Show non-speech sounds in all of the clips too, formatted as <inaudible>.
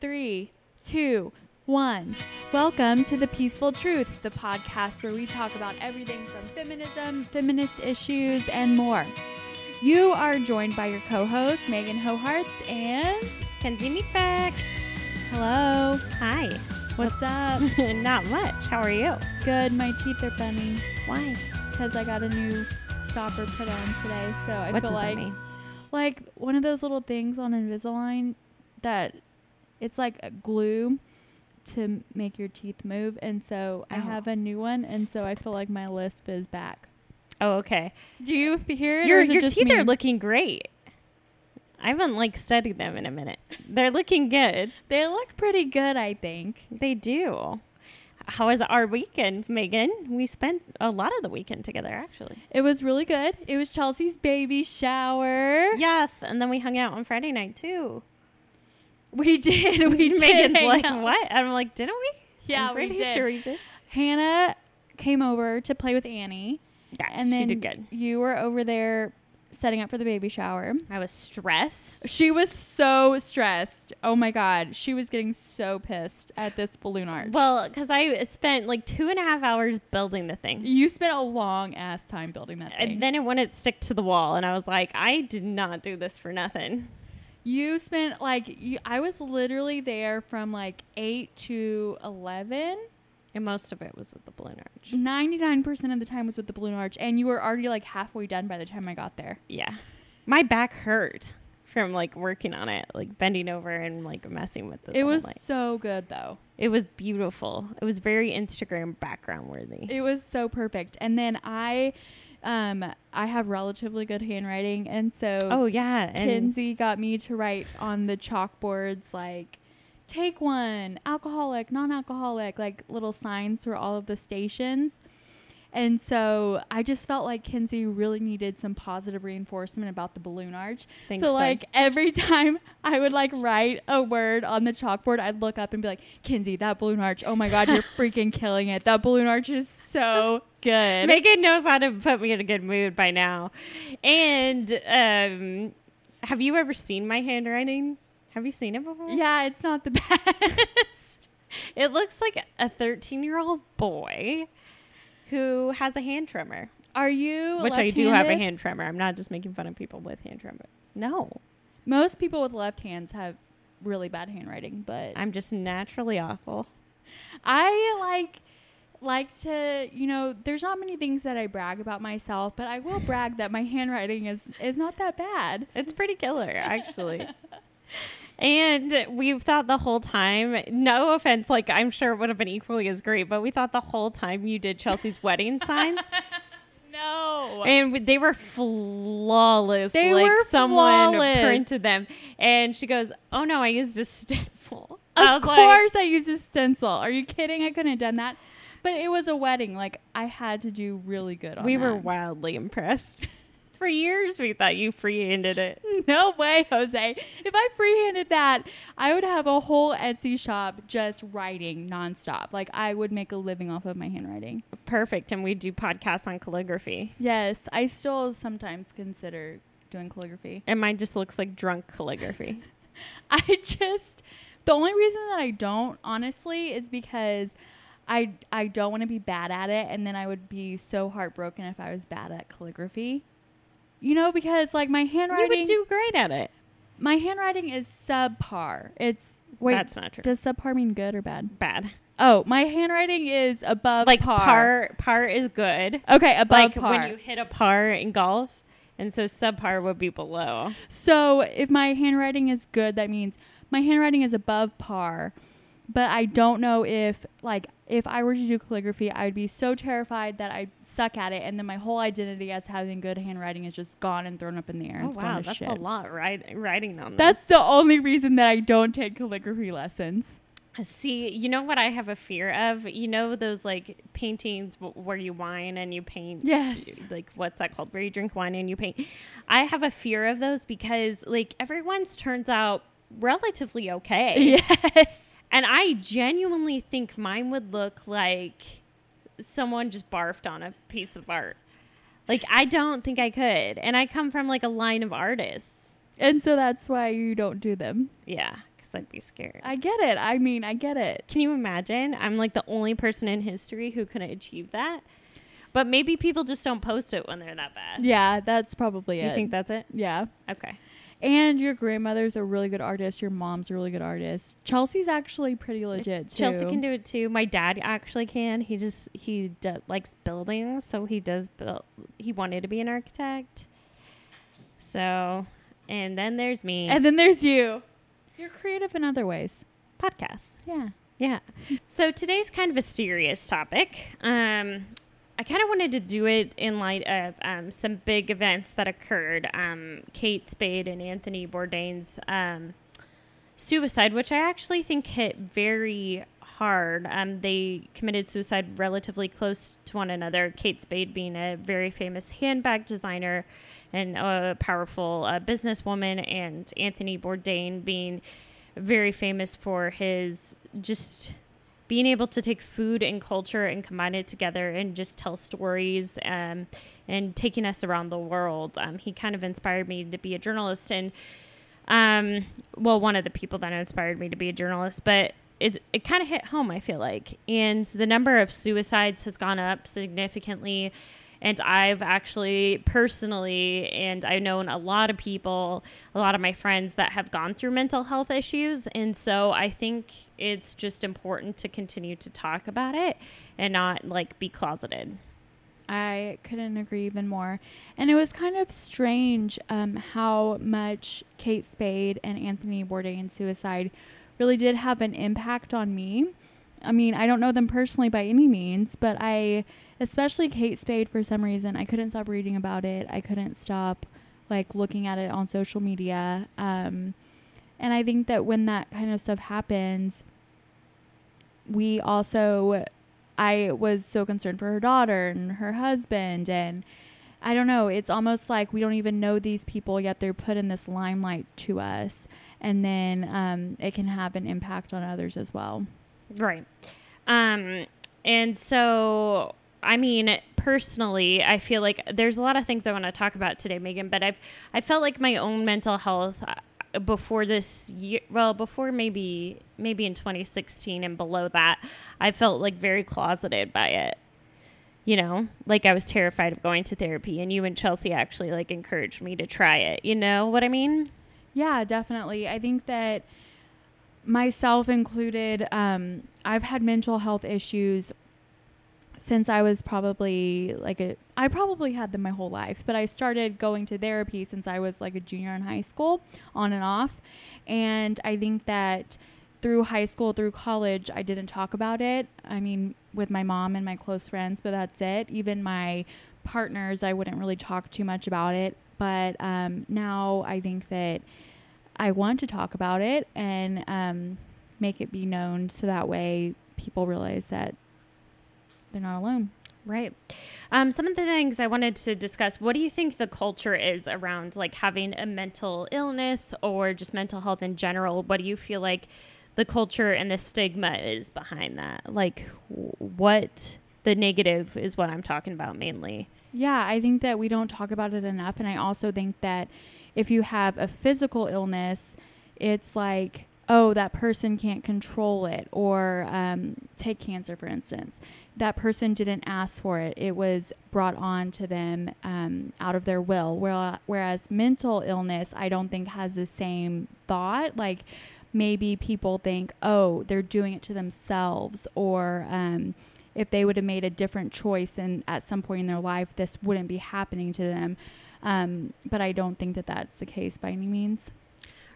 three, two, one. Welcome to The Peaceful Truth, the podcast where we talk about everything from feminism, feminist issues, and more. You are joined by your co hosts, Megan Hoharts and Kenzie Meekbeck. hello. Hi. What's up? <laughs> Not much. How are you? Good. My teeth are funny Why? because I got a new stopper put on today. So I what feel like like one of those little things on Invisalign that it's like a glue to make your teeth move. And so I Oh. have a new one, and so I feel like my lisp is back. Oh, okay. Do you hear it? or Your it your teeth me? are looking great. I haven't like studied them in a minute. They're looking good. They look pretty good, I think. They do. How was our weekend, Megan? We spent a lot of the weekend together, actually. It was really good. It was Chelsea's baby shower. Yes, and then we hung out on Friday night too. We <laughs> did. We did. Megan's like, out. "What?" I'm like, "Didn't we?" Yeah, I'm we pretty did. Sure, we did. Hannah came over to play with Annie, Yeah, and then she did good. you were over there setting up for the baby shower. I was stressed. She was so stressed. Oh my god, she was getting so pissed at this balloon arch. Well, because I spent like two and a half hours building the thing. you spent a long ass time building that thing. And then it wouldn't stick to the wall, and I was like, I did not do this for nothing. You spent like you, I was literally there from like eight to eleven. And most of it was with the balloon arch. Ninety nine percent of the time was with the balloon arch, and you were already like halfway done by the time I got there. Yeah, my back hurt from like working on it, like bending over and like messing with the It was like- so good though. it was beautiful. It was very Instagram background worthy. It was so perfect. And then I, um, I have relatively good handwriting, and so oh yeah, Kenzie got me to write on the chalkboards like take one, alcoholic, non-alcoholic, like little signs for all of the stations. And so I just felt like Kenzie really needed some positive reinforcement about the balloon arch. Thanks, so like every <laughs> time I would like write a word on the chalkboard, I'd look up and be like, Kenzie, that balloon arch. Oh my God, you're <laughs> freaking killing it. That balloon arch is so good. Megan knows how to put me in a good mood by now. And um, have you ever seen my handwriting? Have you seen it before? yeah, it's not the <laughs> best. It looks like a 13 year old boy who has a hand tremor, Are you which I do have a hand tremor. I'm not just making fun of people with hand tremors. No, Most people with left hands have really bad handwriting, but I'm just naturally awful. I like like to, you know, there's not many things that I brag about myself, but I will brag that my <laughs> handwriting is is not that bad. It's pretty killer, actually. <laughs> and we've thought the whole time, no offense, like I'm sure it would have been equally as great, but we thought the whole time you did Chelsea's wedding <laughs> signs. No. And they were flawless. They like were someone flawless. printed them. And she goes, Oh no, I used a stencil. <laughs> Of course I used a stencil. Are you kidding? I couldn't have done that. But it was a wedding. Like I had to do really good on we were wildly impressed. <laughs> For years, we thought you free-handed it. <laughs> No way, Jose. If I freehanded that, I would have a whole Etsy shop just writing nonstop. Like I would make a living off of my handwriting. Perfect. And we do podcasts on calligraphy. Yes, I still sometimes consider doing calligraphy. And mine just looks like drunk calligraphy. <laughs> I just the only reason that I don't honestly is because I I don't want to be bad at it and then I would be so heartbroken if I was bad at calligraphy. You know, because like my handwriting, you would do great at it. my handwriting is subpar. It's wait, That's not true. does subpar mean good or bad? Bad. Oh, my handwriting is above like par. par. par is good. Okay, above like par. when you hit a par in golf. And so subpar would be below. So if my handwriting is good, that means my handwriting is above par. But I don't know if like if I were to do calligraphy, I would be so terrified that I suck at it, and then my whole identity as having good handwriting is just gone and thrown up in the air. and Oh it's wow, that's shit. a lot writing on That's this. the only reason that I don't take calligraphy lessons. Uh, see, you know what I have a fear of? You know those like paintings w- where you wine and you paint. Yes. Like what's that called? Where you drink wine and you paint. I have a fear of those because like everyone's turns out relatively okay. <laughs> Yes. And I genuinely think mine would look like someone just barfed on a piece of art. Like I don't think I could. And I come from like a line of artists. And so that's why you don't do them. Yeah, because because I'd be scared. I get it. I mean, I get it. Can you imagine? I'm like the only person in history who could achieve that. But maybe people just don't post it when they're that bad. Yeah, that's probably Do it. you think that's it? Yeah. Okay. And your grandmother's a really good artist. Your mom's a really good artist. Chelsea's actually pretty legit too. Chelsea can do it too. My dad actually can. He just he do, likes buildings, so he does build. He wanted to be an architect. So, and then there's me. And then there's you. You're creative in other ways. podcasts. Yeah. Yeah. So today's kind of a serious topic. Um, I kind of wanted to do it in light of um, some big events that occurred. Um, Kate Spade and Anthony Bourdain's um, suicide, which I actually think hit very hard. Um, they committed suicide relatively close to one another. Kate Spade being a very famous handbag designer and a powerful uh, businesswoman, and Anthony Bourdain being very famous for his just being able to take food and culture and combine it together and just tell stories um, and taking us around the world. Um, he kind of inspired me to be a journalist and um, well, one of the people that inspired me to be a journalist, but it, it kind of hit home, I feel like. And the number of suicides has gone up significantly. And I've actually personally, and I've known a lot of people, a lot of my friends that have gone through mental health issues. And so I think it's just important to continue to talk about it and not like be closeted. I couldn't agree even more. And it was kind of strange um, how much Kate Spade and Anthony Bourdain's suicide really did have an impact on me. I mean, I don't know them personally by any means, but I, especially Kate Spade, for some reason, I couldn't stop reading about it. I couldn't stop like looking at it on social media. Um, and I think that when that kind of stuff happens, we also I was so concerned for her daughter and her husband and I don't know, it's almost like we don't even know these people yet they're put in this limelight to us and then um, it can have an impact on others as well. Right. Um, and so, I mean, personally, I feel like there's a lot of things I want to talk about today, Megan, but I've, I felt like my own mental health uh, before this year, well, before maybe, maybe in 2016 and below that, I felt like very closeted by it. You know, like I was terrified of going to therapy, and you and Chelsea actually like encouraged me to try it. You know what I mean? Yeah, definitely. I think that myself included, um, I've had mental health issues since I was probably like a, I probably had them my whole life, but I started going to therapy since I was like a junior in high school, on and off. And I think that through high school, through college, I didn't talk about it. I mean, with my mom and my close friends, but that's it. Even my partners, I wouldn't really talk too much about it. But um, now I think that I want to talk about it and um, make it be known so that way people realize that they're not alone. Right. Um, some of the things I wanted to discuss. What do you think the culture is around like having a mental illness or just mental health in general? What do you feel like the culture and the stigma is behind that? Like, what the negative is what I'm talking about mainly. Yeah, I think that we don't talk about it enough. And I also think that if you have a physical illness, it's like, oh, that person can't control it. Or um, take cancer, for instance. That person didn't ask for it, it was brought on to them um, out of their will. Whereas mental illness, I don't think has the same thought. Like, maybe people think, oh, they're doing it to themselves, or um, if they would have made a different choice and at some point in their life, this wouldn't be happening to them. Um, but I don't think that that's the case by any means.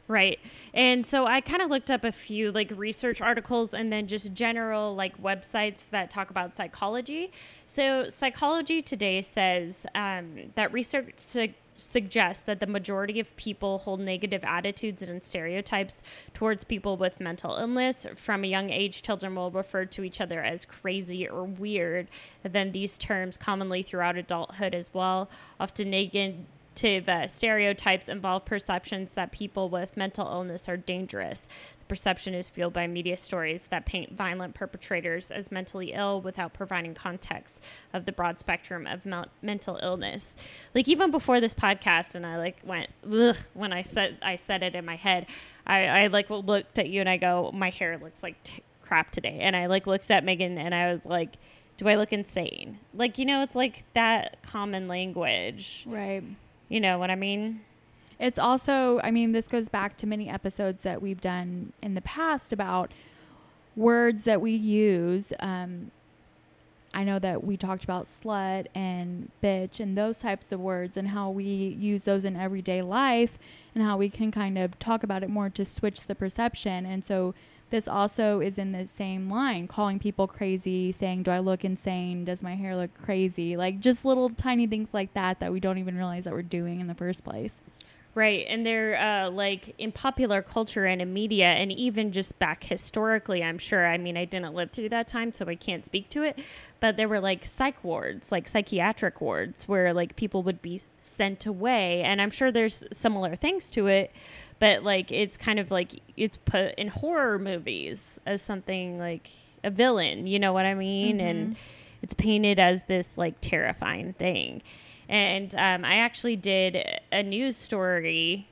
Right. And so I kind of looked up a few like research articles and then just general like websites that talk about psychology. So Psychology Today says um, that research su- suggests that the majority of people hold negative attitudes and stereotypes towards people with mental illness. From a young age, children will refer to each other as crazy or weird. And then these terms commonly throughout adulthood as well, often negative stereotypes involve perceptions that people with mental illness are dangerous. The perception is fueled by media stories that paint violent perpetrators as mentally ill without providing context of the broad spectrum of mel- mental illness. Like even before this podcast, and I like went Ugh, when I said I said it in my head. I, I like looked at you and I go, my hair looks like t- crap today, and I like looked at Megan and I was like do I look insane? Like, you know, it's like that common language. Right. You know what I mean? It's also, I mean, this goes back to many episodes that we've done in the past about words that we use. Um, I know that we talked about slut and bitch and those types of words and how we use those in everyday life and how we can kind of talk about it more to switch the perception. And so this also is in the same line, calling people crazy, saying, Do I look insane? Does my hair look crazy? Like just little tiny things like that that we don't even realize that we're doing in the first place. Right. And they're uh, like in popular culture and in media, and even just back historically, I'm sure. I mean, I didn't live through that time, so I can't speak to it. But there were like psych wards, like psychiatric wards, where like people would be sent away. And I'm sure there's similar things to it but like it's kind of like it's put in horror movies as something like a villain you know what i mean mm-hmm. and it's painted as this like terrifying thing and um, i actually did a news story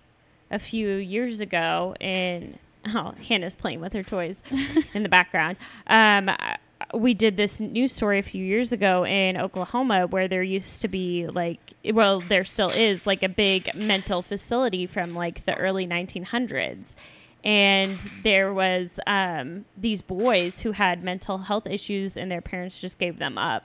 a few years ago in <laughs> oh hannah's playing with her toys <laughs> in the background. Um, we did this news story a few years ago in Oklahoma where there used to be like well there still is like a big mental facility from like the early 1900s and there was um, these boys who had mental health issues and their parents just gave them up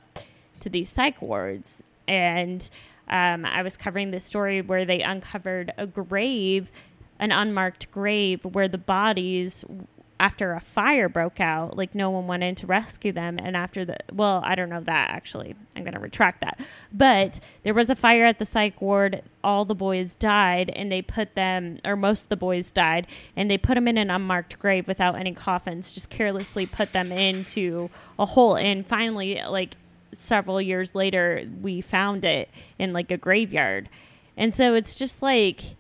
to these psych wards and um, i was covering this story where they uncovered a grave an unmarked grave where the bodies after a fire broke out, like no one went in to rescue them. And after the, well, I don't know that actually. I'm going to retract that. But there was a fire at the psych ward. All the boys died, and they put them, or most of the boys died, and they put them in an unmarked grave without any coffins, just carelessly put them into a hole. And finally, like several years later, we found it in like a graveyard. And so it's just like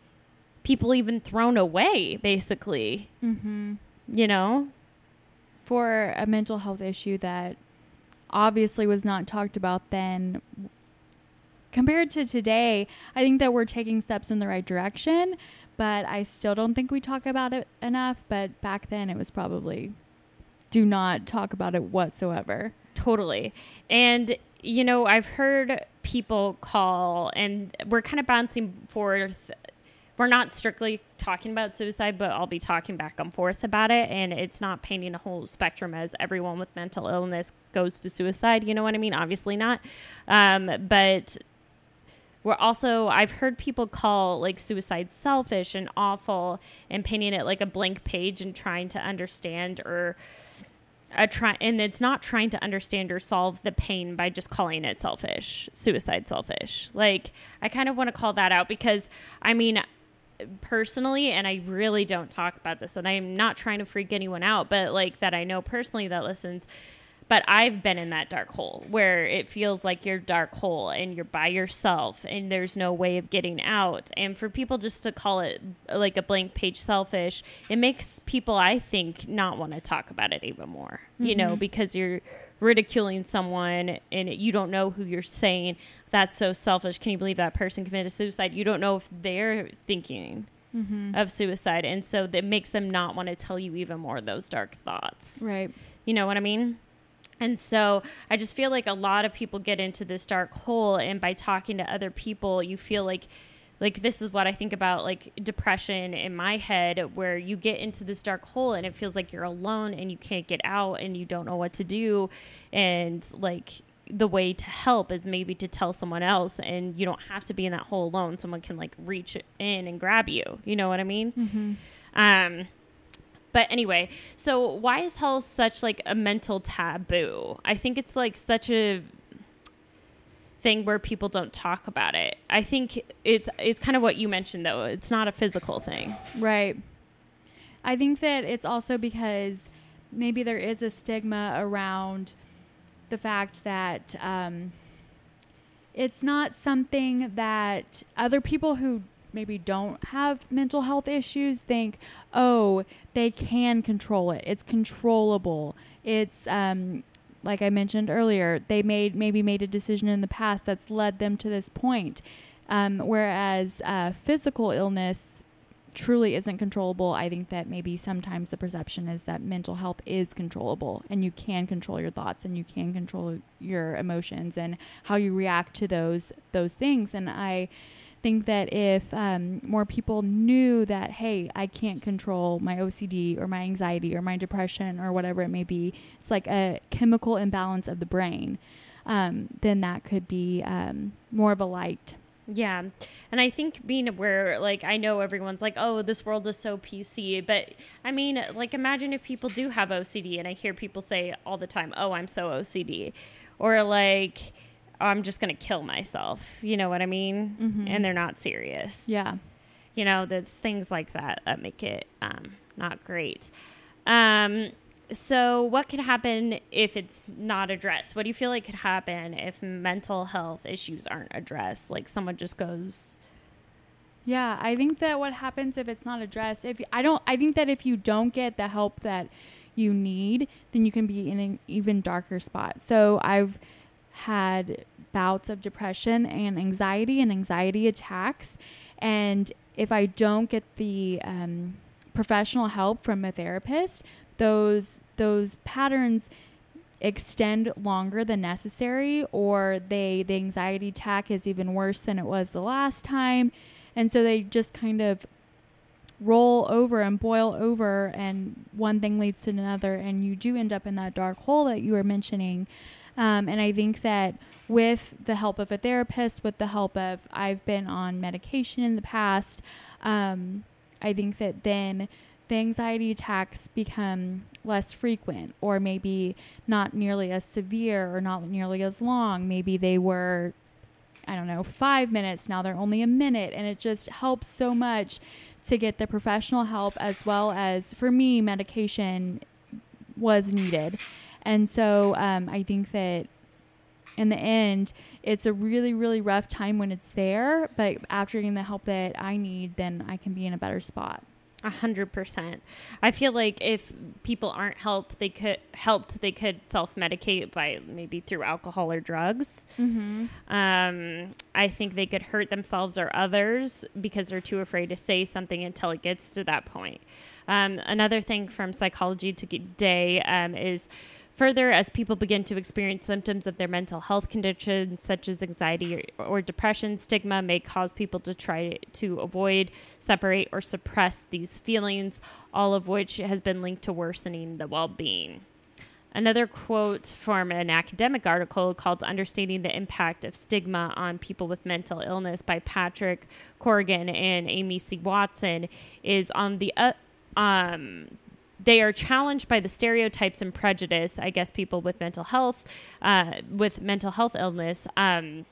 people even thrown away, basically. Mm-hmm you know, for a mental health issue that obviously was not talked about then compared to today, I think that we're taking steps in the right direction, but I still don't think we talk about it enough. But back then, it was probably do not talk about it whatsoever. Totally. And, you know, I've heard people call, and we're kind of bouncing forth we're not strictly talking about suicide, but I'll be talking back and forth about it. And it's not painting a whole spectrum as everyone with mental illness goes to suicide. You know what I mean? Obviously not. Um, but we're also, I've heard people call like suicide selfish and awful and painting it like a blank page and trying to understand or. A try and it's not trying to understand or solve the pain by just calling it selfish, suicide selfish. Like I kind of want to call that out because I mean personally and I really don't talk about this and I'm not trying to freak anyone out but like that I know personally that listens but I've been in that dark hole where it feels like you're dark hole and you're by yourself and there's no way of getting out and for people just to call it like a blank page selfish it makes people I think not want to talk about it even more mm-hmm. you know mm-hmm. because you're ridiculing someone and you don't know who you're saying that's so selfish can you believe that person committed suicide you don't know if they're thinking mm-hmm. of suicide and so that makes them not want to tell you even more of those dark thoughts right you know what i mean and so I just feel like a lot of people get into this dark hole and by talking to other people you feel like like this is what I think about like depression in my head where you get into this dark hole and it feels like you're alone and you can't get out and you don't know what to do. And like the way to help is maybe to tell someone else and you don't have to be in that hole alone. Someone can like reach in and grab you. You know what i mean? Mm-hmm. um but anyway so why is hell such like a mental taboo i think it's like such a thing where people don't talk about it. I think it's it's kind of what you mentioned though. It's not a physical thing. Right. I think that it's also because maybe there is a stigma around the fact that um, it's not something that other people who maybe don't have mental health issues think, oh, they can control it. It's controllable. It's um, like I mentioned earlier, they made maybe made a decision in the past that's led them to this point. Um, whereas uh, physical illness truly isn't controllable, I think that maybe sometimes the perception is that mental health is controllable and you can control your thoughts and you can control your emotions and how you react to those those things. And I think that if um, more people knew that, hey, I can't control my OCD or my anxiety or my depression or whatever it may be, it's like a chemical imbalance of the brain, um, then that could be um, more of a light. Yeah. And I think being aware, like, I know everyone's like, oh, this world is so PC. But I mean, like, imagine if people do have OCD, and I hear people say all the time, oh, I'm so OCD. Or like, I'm just going to kill myself. You know what I mean? Mhm. And they're not serious. Yeah. You know, there's things like that that make it um, not great. Um, so, what could happen if it's not addressed? What do you feel like could happen if mental health issues aren't addressed? Like someone just goes, Yeah, I think that what happens if it's not addressed, if I don't, I think that if you don't get the help that you need, then you can be in an even darker spot. So I've had bouts of depression and anxiety and anxiety attacks, and if I don't get the um, professional help from a therapist, those those patterns extend longer than necessary or they the anxiety attack is even worse than it was the last time. And so they just kind of roll over and boil over and one thing leads to another and you do end up in that dark hole that you were mentioning um, and i think that with the help of a therapist with the help of i've been on medication in the past um, i think that then the anxiety attacks become less frequent or maybe not nearly as severe or not nearly as long maybe they were I don't know, five minutes. Now they're only a minute. And it just helps so much to get the professional help as well as, for me, medication was needed. And so um, I think that in the end, it's a really, really rough time when it's there. But after getting the help that I need, then I can be in a better spot. A hundred percent. I feel like if people aren't helped, they could helped. They could self medicate by maybe through alcohol or drugs. Mm-hmm. Um, I think they could hurt themselves or others because they're too afraid to say something until it gets to that point. Um, another thing from Psychology Today um, is Further, as people begin to experience symptoms of their mental health conditions, such as anxiety or, or, depression, stigma may cause people to try to avoid, separate, or suppress these feelings, all of which has been linked to worsening the well being. Another quote from an academic article called Understanding the Impact of Stigma on People with Mental Illness by Patrick Corrigan and Amy C. Watson is on the uh, um, they are challenged by the stereotypes and prejudice i guess people with mental health uh, with mental health illness um,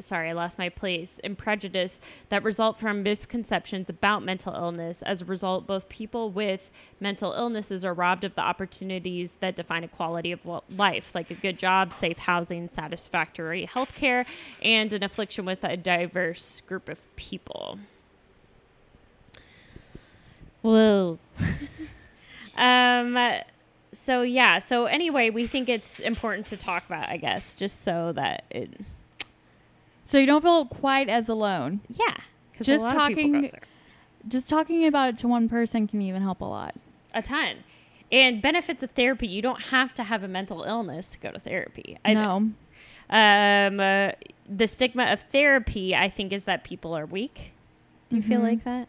sorry i lost my place and prejudice that result from misconceptions about mental illness. As a result both people with mental illnesses are robbed of the opportunities that define a quality of life like a good job safe housing satisfactory health care and an affliction with a diverse group of people Whoa. <laughs> um. So yeah. So anyway, we think it's important to talk about. I guess just so that it. So you don't feel quite as alone. Yeah. Just talking. Just talking about it to one person can even help a lot. A ton. And benefits of therapy. You don't have to have a mental illness to go to therapy. I no. Um, uh, the stigma of therapy, I think, is that people are weak. Do you mm-hmm. feel like that?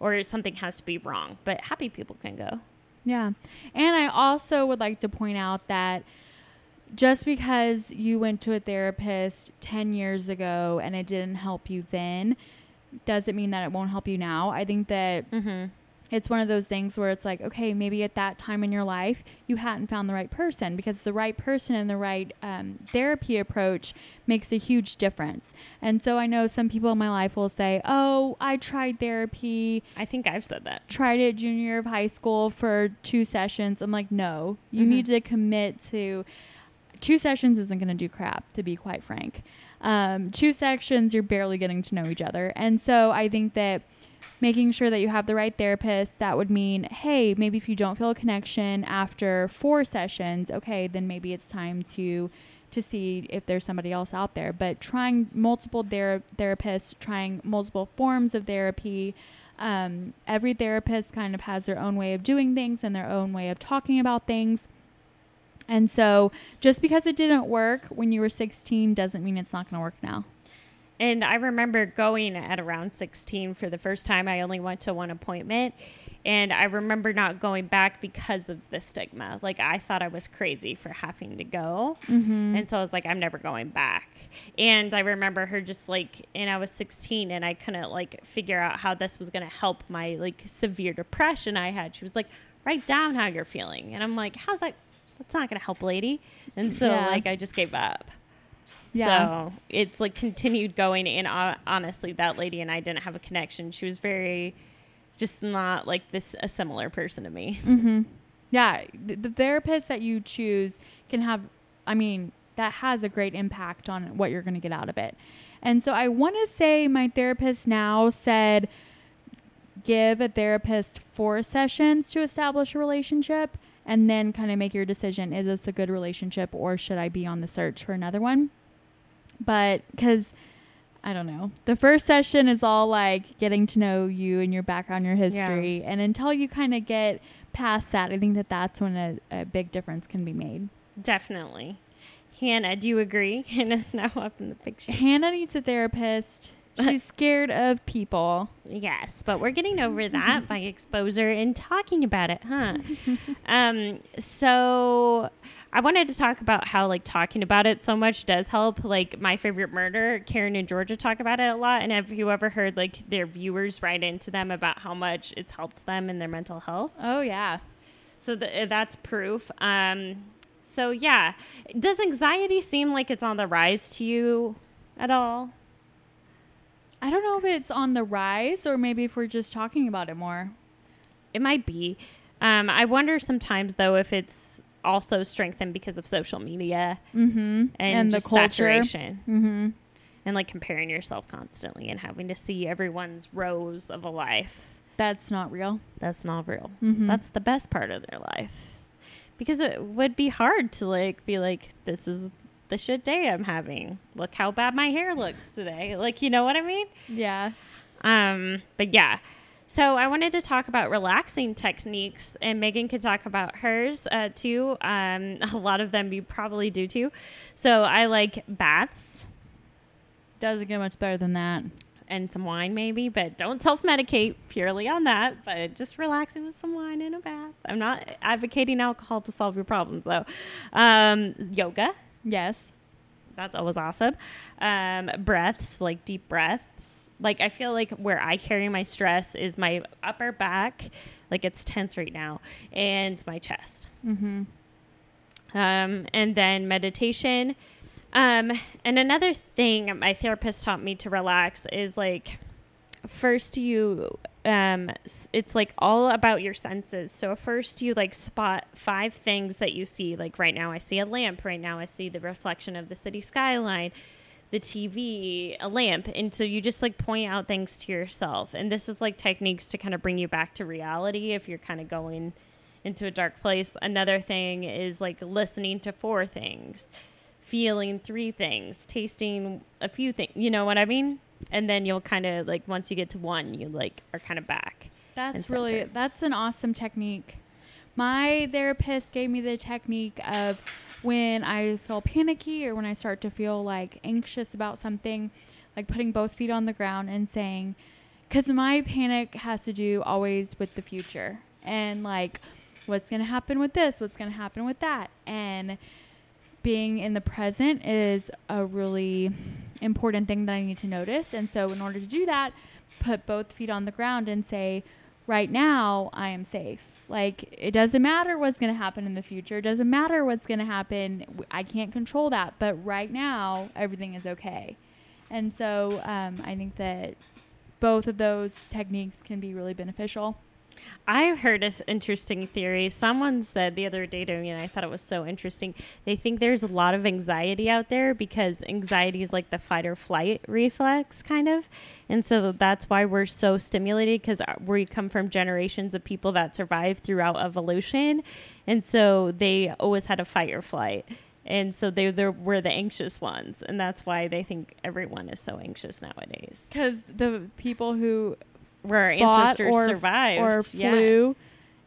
Or something has to be wrong. But happy people can go. Yeah. And I also would like to point out that just because you went to a therapist 10 years ago and it didn't help you then doesn't mean that it won't help you now. I think that mm-hmm it's one of those things where it's like, okay, maybe at that time in your life, you hadn't found the right person because the right person and the right um, therapy approach makes a huge difference. And so I know some people in my life will say, oh, I tried therapy. I think I've said that. Tried it junior year of high school for two sessions. I'm like, no, you mm-hmm. need to commit to two sessions isn't going to do crap, to be quite frank. Um, two sections, you're barely getting to know each other. And so I think that making sure that you have the right therapist, that would mean, hey, maybe if you don't feel a connection after four sessions, okay, then maybe it's time to to see if there's somebody else out there. But trying multiple ther- therapists, trying multiple forms of therapy, um, every therapist kind of has their own way of doing things and their own way of talking about things. And so just because it didn't work when you were 16 doesn't mean it's not going to work now. And I remember going at around 16 for the first time. I only went to one appointment. And I remember not going back because of the stigma. Like, I thought I was crazy for having to go. Mm-hmm. And so I was like, I'm never going back. And I remember her just like, and I was 16 and I couldn't like figure out how this was going to help my like severe depression I had. She was like, write down how you're feeling. And I'm like, how's that? That's not going to help, lady. And so, Yeah. like, I just gave up. Yeah. So it's like continued going. And uh, honestly, that lady and I didn't have a connection. She was very, just not like this, a similar person to me. Mm-hmm. Yeah, the, the therapist that you choose can have, I mean, that has a great impact on what you're going to get out of it. And so I want to say my therapist now said give a therapist four sessions to establish a relationship and then kind of make your decision is this a good relationship or should I be on the search for another one? But because I don't know. The first session is all like getting to know you and your background, your history. And until you kind of get past that, I think that that's when a, a big difference can be made. Definitely. Hannah, do you agree? <laughs> Hannah's now up in the picture. Hannah needs a therapist. <laughs> She's scared of people. Yes, but we're getting over <laughs> that by exposure and talking about it, huh? <laughs> um, so I wanted to talk about how like talking about it so much does help. Like my favorite murder, Karen and Georgia talk about it a lot. And have you ever heard like their viewers write into them about how much it's helped them in their mental health? Oh, yeah. So th- that's proof. Um, so yeah, does anxiety seem like it's on the rise to you at all? I don't know if it's on the rise or maybe if we're just talking about it more. It might be. Um, I wonder sometimes though if it's also strengthened because of social media Mm-hmm. and, the culture. saturation Mm-hmm. and like comparing yourself constantly and having to see everyone's rows of a life. That's not real. That's not real. Mhm. That's the best part of their life. Because it would be hard to like be like, this is the shit day I'm having. Look how bad my hair looks today. Like, you know what I mean? Yeah. Um, but yeah. So I wanted to talk about relaxing techniques, and Megan could talk about hers uh, too. Um, <laughs> a lot of them you probably do too. So I like baths Doesn't get much better than that. and some wine, maybe, but don't self medicate purely on that. But just relaxing with some wine in a bath. I'm not advocating alcohol to solve your problems though. Um, yoga. Yes. That's always awesome. Um, breaths, like deep breaths. Like I feel like where I carry my stress is my upper back, like it's tense right now, and my chest. Mm-hmm. Um, and then meditation. Um, and another thing my therapist taught me to relax is like first you um it's like all about your senses. So first you like spot five things that you see. Like right now i see a lamp. Right now i see the reflection of the city skyline the tv a lamp. And so you just like point out things to yourself. And this is like techniques to kind of bring you back to reality if you're kind of going into a dark place. Another thing is like listening to four things feeling three things, tasting a few things. You know what I mean? And then you'll kind of like once you get to one, you like are kind of back. That's really that's an awesome technique. My therapist gave me the technique of when I feel panicky or when I start to feel like anxious about something, like putting both feet on the ground and saying, because my panic has to do always with the future and like what's going to happen with this, what's going to happen with that. And being in the present is a really important thing that I need to notice. And so, in order to do that, put both feet on the ground and say, right now, I am safe. Like, it doesn't matter what's going to happen in the future. It doesn't matter what's going to happen. I can't control that. But right now, everything is okay. And so, um, I think that both of those techniques can be really beneficial. I heard an interesting theory. Someone said the other day to me, and I thought it was so interesting. They think there's a lot of anxiety out there because anxiety is like the fight or flight reflex, kind of. And so that's why we're so stimulated because uh, we come from generations of people that survived throughout evolution. And so they always had a fight or flight. And so they they were the anxious ones, and that's why they think everyone is so anxious nowadays. Because the people who where our ancestors or, survived or flew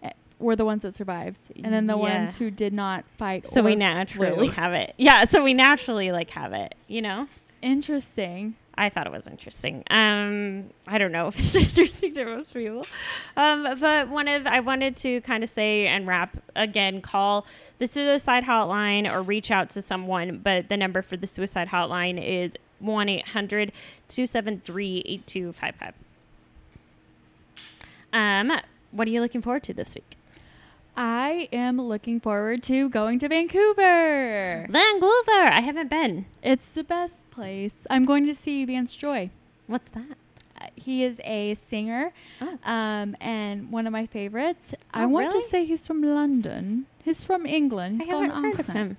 eh, were the ones that survived, and then the Yeah. ones who did not fight. So we naturally flew. have it. Yeah, so we naturally like have it, you know? Interesting. I thought it was interesting. Um, I don't know if it's <laughs> interesting to most people, um, but one of I wanted to kind of say and wrap again. Call the suicide hotline or reach out to someone. But the number for the suicide hotline is one 273 8255 Um, what are you looking forward to this week? I am looking forward to going to Vancouver. Vancouver. I haven't been. It's the best place. I'm going to see Vance Joy. What's that? Uh, He is a singer, Oh. um, and one of my favorites. I Oh, want really? to say he's from London. He's from England. I got haven't heard of him.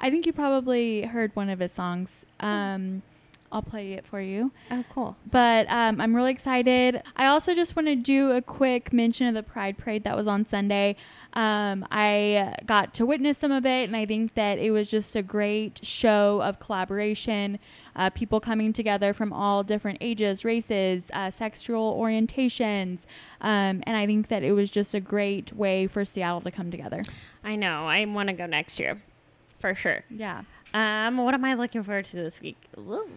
I think you probably heard one of his songs. Um, I'll play it for you. Oh, cool. But um, I'm really excited. I also just want to do a quick mention of the Pride Parade that was on Sunday. Um, I got to witness some of it, and I think that it was just a great show of collaboration. Uh, people coming together from all different ages, races, uh, sexual orientations. Um, and I think that it was just a great way for Seattle to come together. I know. I want to go next year, for sure. Yeah. Um, what am I looking forward to this week? Ooh.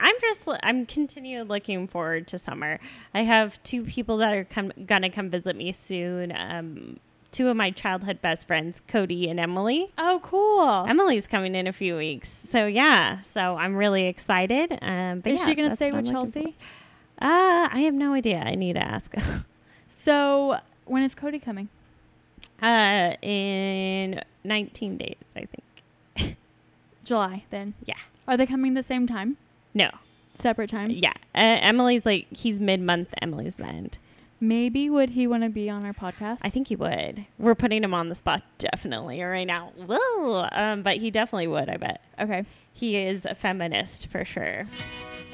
I'm just I'm continue looking forward to summer. I have two people that are come, gonna come visit me soon. Um, two of my childhood best friends, Cody and Emily. Oh, cool. Emily's coming in a few weeks, so yeah. So I'm really excited. Um, but is yeah, she going to stay with Chelsea? for. Uh, I have no idea. I need to ask. <laughs> So when is Cody coming? uh, in 19 days, I think. July, then. Yeah. Are they coming the same time? No. Separate times? Yeah. Uh, Emily's like he's mid month. Emily's the end. Maybe would he want to be on our podcast? I think he would. We're putting him on the spot definitely right now. Woo! Um, but he definitely would. I bet okay. he is a feminist for sure.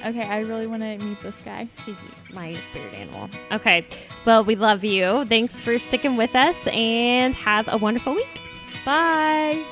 Okay, I really want to meet this guy. He's my spirit animal. Okay. Well, we love you. Thanks for sticking with us, and have a wonderful week. Bye.